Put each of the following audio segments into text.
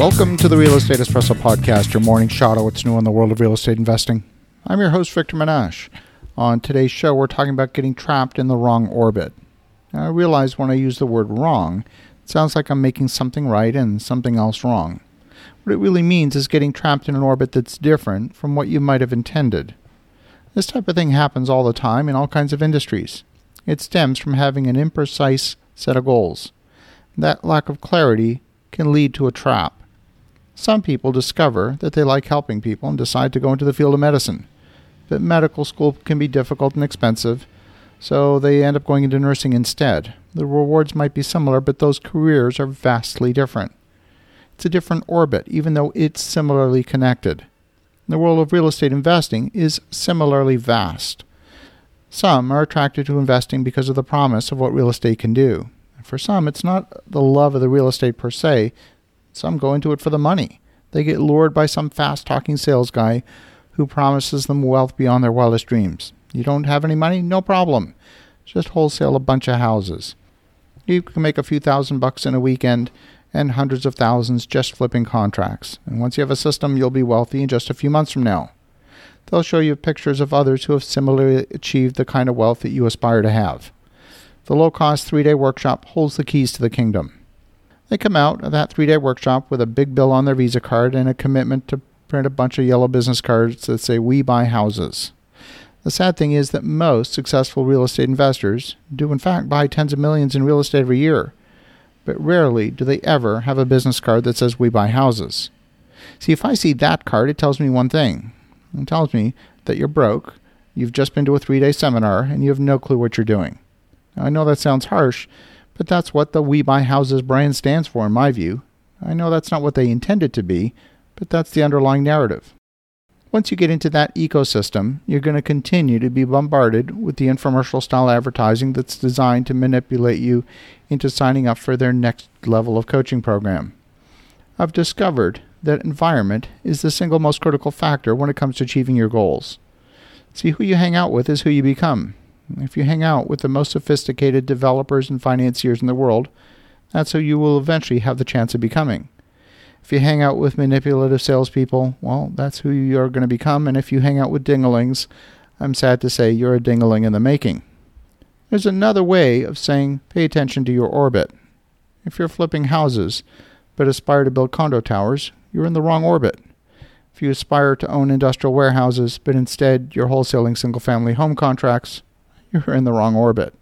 Welcome to the Real Estate Espresso Podcast, your morning shot of what's new in the world of real estate investing. I'm your host, Victor Menashe. On today's show, we're talking about getting trapped in the wrong orbit. Now, I realize when I use the word wrong, it sounds like I'm making something right and something else wrong. What it really means is getting trapped in an orbit that's different from what you might have intended. This type of thing happens all the time in all kinds of industries. It stems from having an imprecise set of goals. That lack of clarity can lead to a trap. Some people discover that they like helping people and decide to go into the field of medicine. But medical school can be difficult and expensive, so they end up going into nursing instead. The rewards might be similar, but those careers are vastly different. It's a different orbit, even though it's similarly connected. The world of real estate investing is similarly vast. Some are attracted to investing because of the promise of what real estate can do. For some, it's not the love of the real estate per se, some go into it for the money. They get lured by some fast talking sales guy who promises them wealth beyond their wildest dreams. You don't have any money? No problem. Just wholesale a bunch of houses. You can make a few thousand bucks in a weekend and hundreds of thousands just flipping contracts. And once you have a system, you'll be wealthy in just a few months from now. They'll show you pictures of others who have similarly achieved the kind of wealth that you aspire to have. The low cost three day workshop holds the keys to the kingdom. They come out of that three day workshop with a big bill on their Visa card and a commitment to print a bunch of yellow business cards that say, We buy houses. The sad thing is that most successful real estate investors do, in fact, buy tens of millions in real estate every year, but rarely do they ever have a business card that says, We buy houses. See, if I see that card, it tells me one thing it tells me that you're broke, you've just been to a three day seminar, and you have no clue what you're doing. Now, I know that sounds harsh, but that's what the We Buy Houses brand stands for, in my view. I know that's not what they intended to be, but that's the underlying narrative. Once you get into that ecosystem, you're going to continue to be bombarded with the infomercial style advertising that's designed to manipulate you into signing up for their next level of coaching program. I've discovered that environment is the single most critical factor when it comes to achieving your goals. See, who you hang out with is who you become. If you hang out with the most sophisticated developers and financiers in the world, that's who you will eventually have the chance of becoming. If you hang out with manipulative salespeople, well, that's who you're going to become. And if you hang out with dinglings, I'm sad to say you're a dingling in the making. There's another way of saying pay attention to your orbit. If you're flipping houses but aspire to build condo towers, you're in the wrong orbit. If you aspire to own industrial warehouses but instead you're wholesaling single family home contracts, you're in the wrong orbit.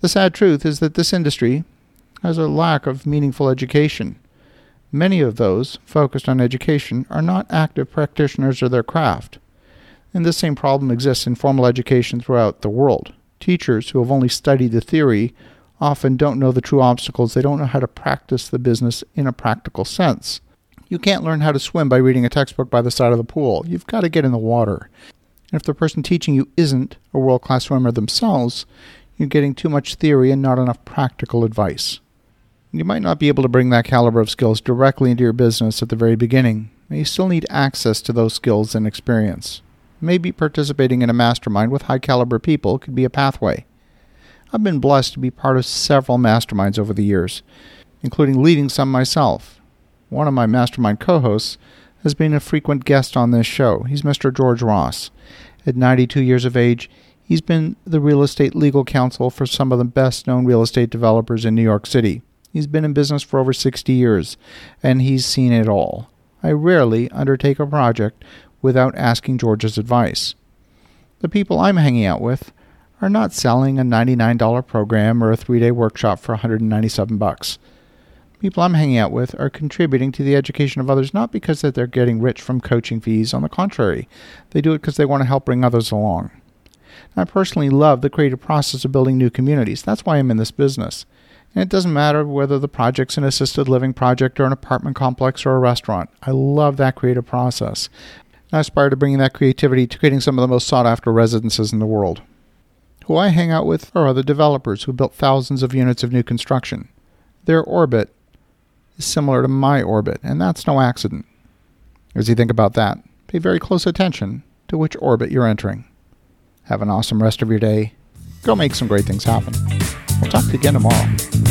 The sad truth is that this industry has a lack of meaningful education. Many of those focused on education are not active practitioners of their craft. And this same problem exists in formal education throughout the world. Teachers who have only studied the theory often don't know the true obstacles. They don't know how to practice the business in a practical sense. You can't learn how to swim by reading a textbook by the side of the pool. You've got to get in the water. And if the person teaching you isn't a world class swimmer themselves, you're getting too much theory and not enough practical advice. You might not be able to bring that caliber of skills directly into your business at the very beginning, you still need access to those skills and experience. Maybe participating in a mastermind with high caliber people could be a pathway. I've been blessed to be part of several masterminds over the years, including leading some myself. One of my mastermind co hosts has been a frequent guest on this show. He's Mr. George Ross. At 92 years of age, he's been the real estate legal counsel for some of the best known real estate developers in New York City. He's been in business for over 60 years, and he's seen it all. I rarely undertake a project without asking George's advice. The people I'm hanging out with are not selling a $99 program or a three day workshop for 197 bucks people I'm hanging out with are contributing to the education of others not because that they're getting rich from coaching fees. On the contrary, they do it because they want to help bring others along. I personally love the creative process of building new communities. That's why I'm in this business. And it doesn't matter whether the project's an assisted living project or an apartment complex or a restaurant. I love that creative process. I aspire to bringing that creativity to creating some of the most sought after residences in the world. Who I hang out with are other developers who built thousands of units of new construction. Their orbit is similar to my orbit, and that's no accident. As you think about that, pay very close attention to which orbit you're entering. Have an awesome rest of your day. Go make some great things happen. We'll talk to you again tomorrow.